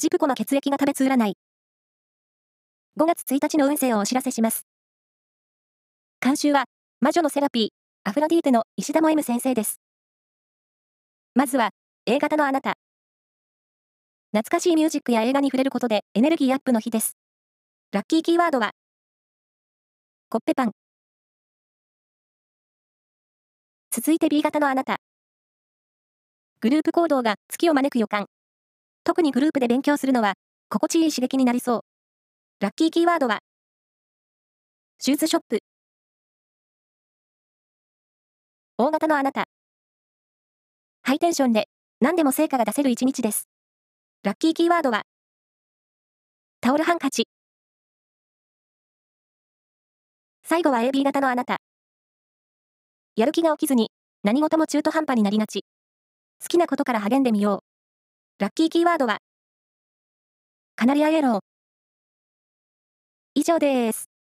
ジプコの血液が食べつ占い。5月1日の運勢をお知らせします。監修は、魔女のセラピー、アフロディーテの石田も M 先生です。まずは、A 型のあなた。懐かしいミュージックや映画に触れることでエネルギーアップの日です。ラッキーキーワードは、コッペパン。続いて B 型のあなた。グループ行動が月を招く予感。特にグループで勉強するのは、心地いい刺激になりそう。ラッキーキーワードは、シューズショップ。大型のあなた。ハイテンションで何でも成果が出せる一日です。ラッキーキーワードは、タオルハンカチ。最後は AB 型のあなた。やる気が起きずに何事も中途半端になりがち。好きなことから励んでみよう。ラッキーキーワードは、カナリアイエロー。以上です。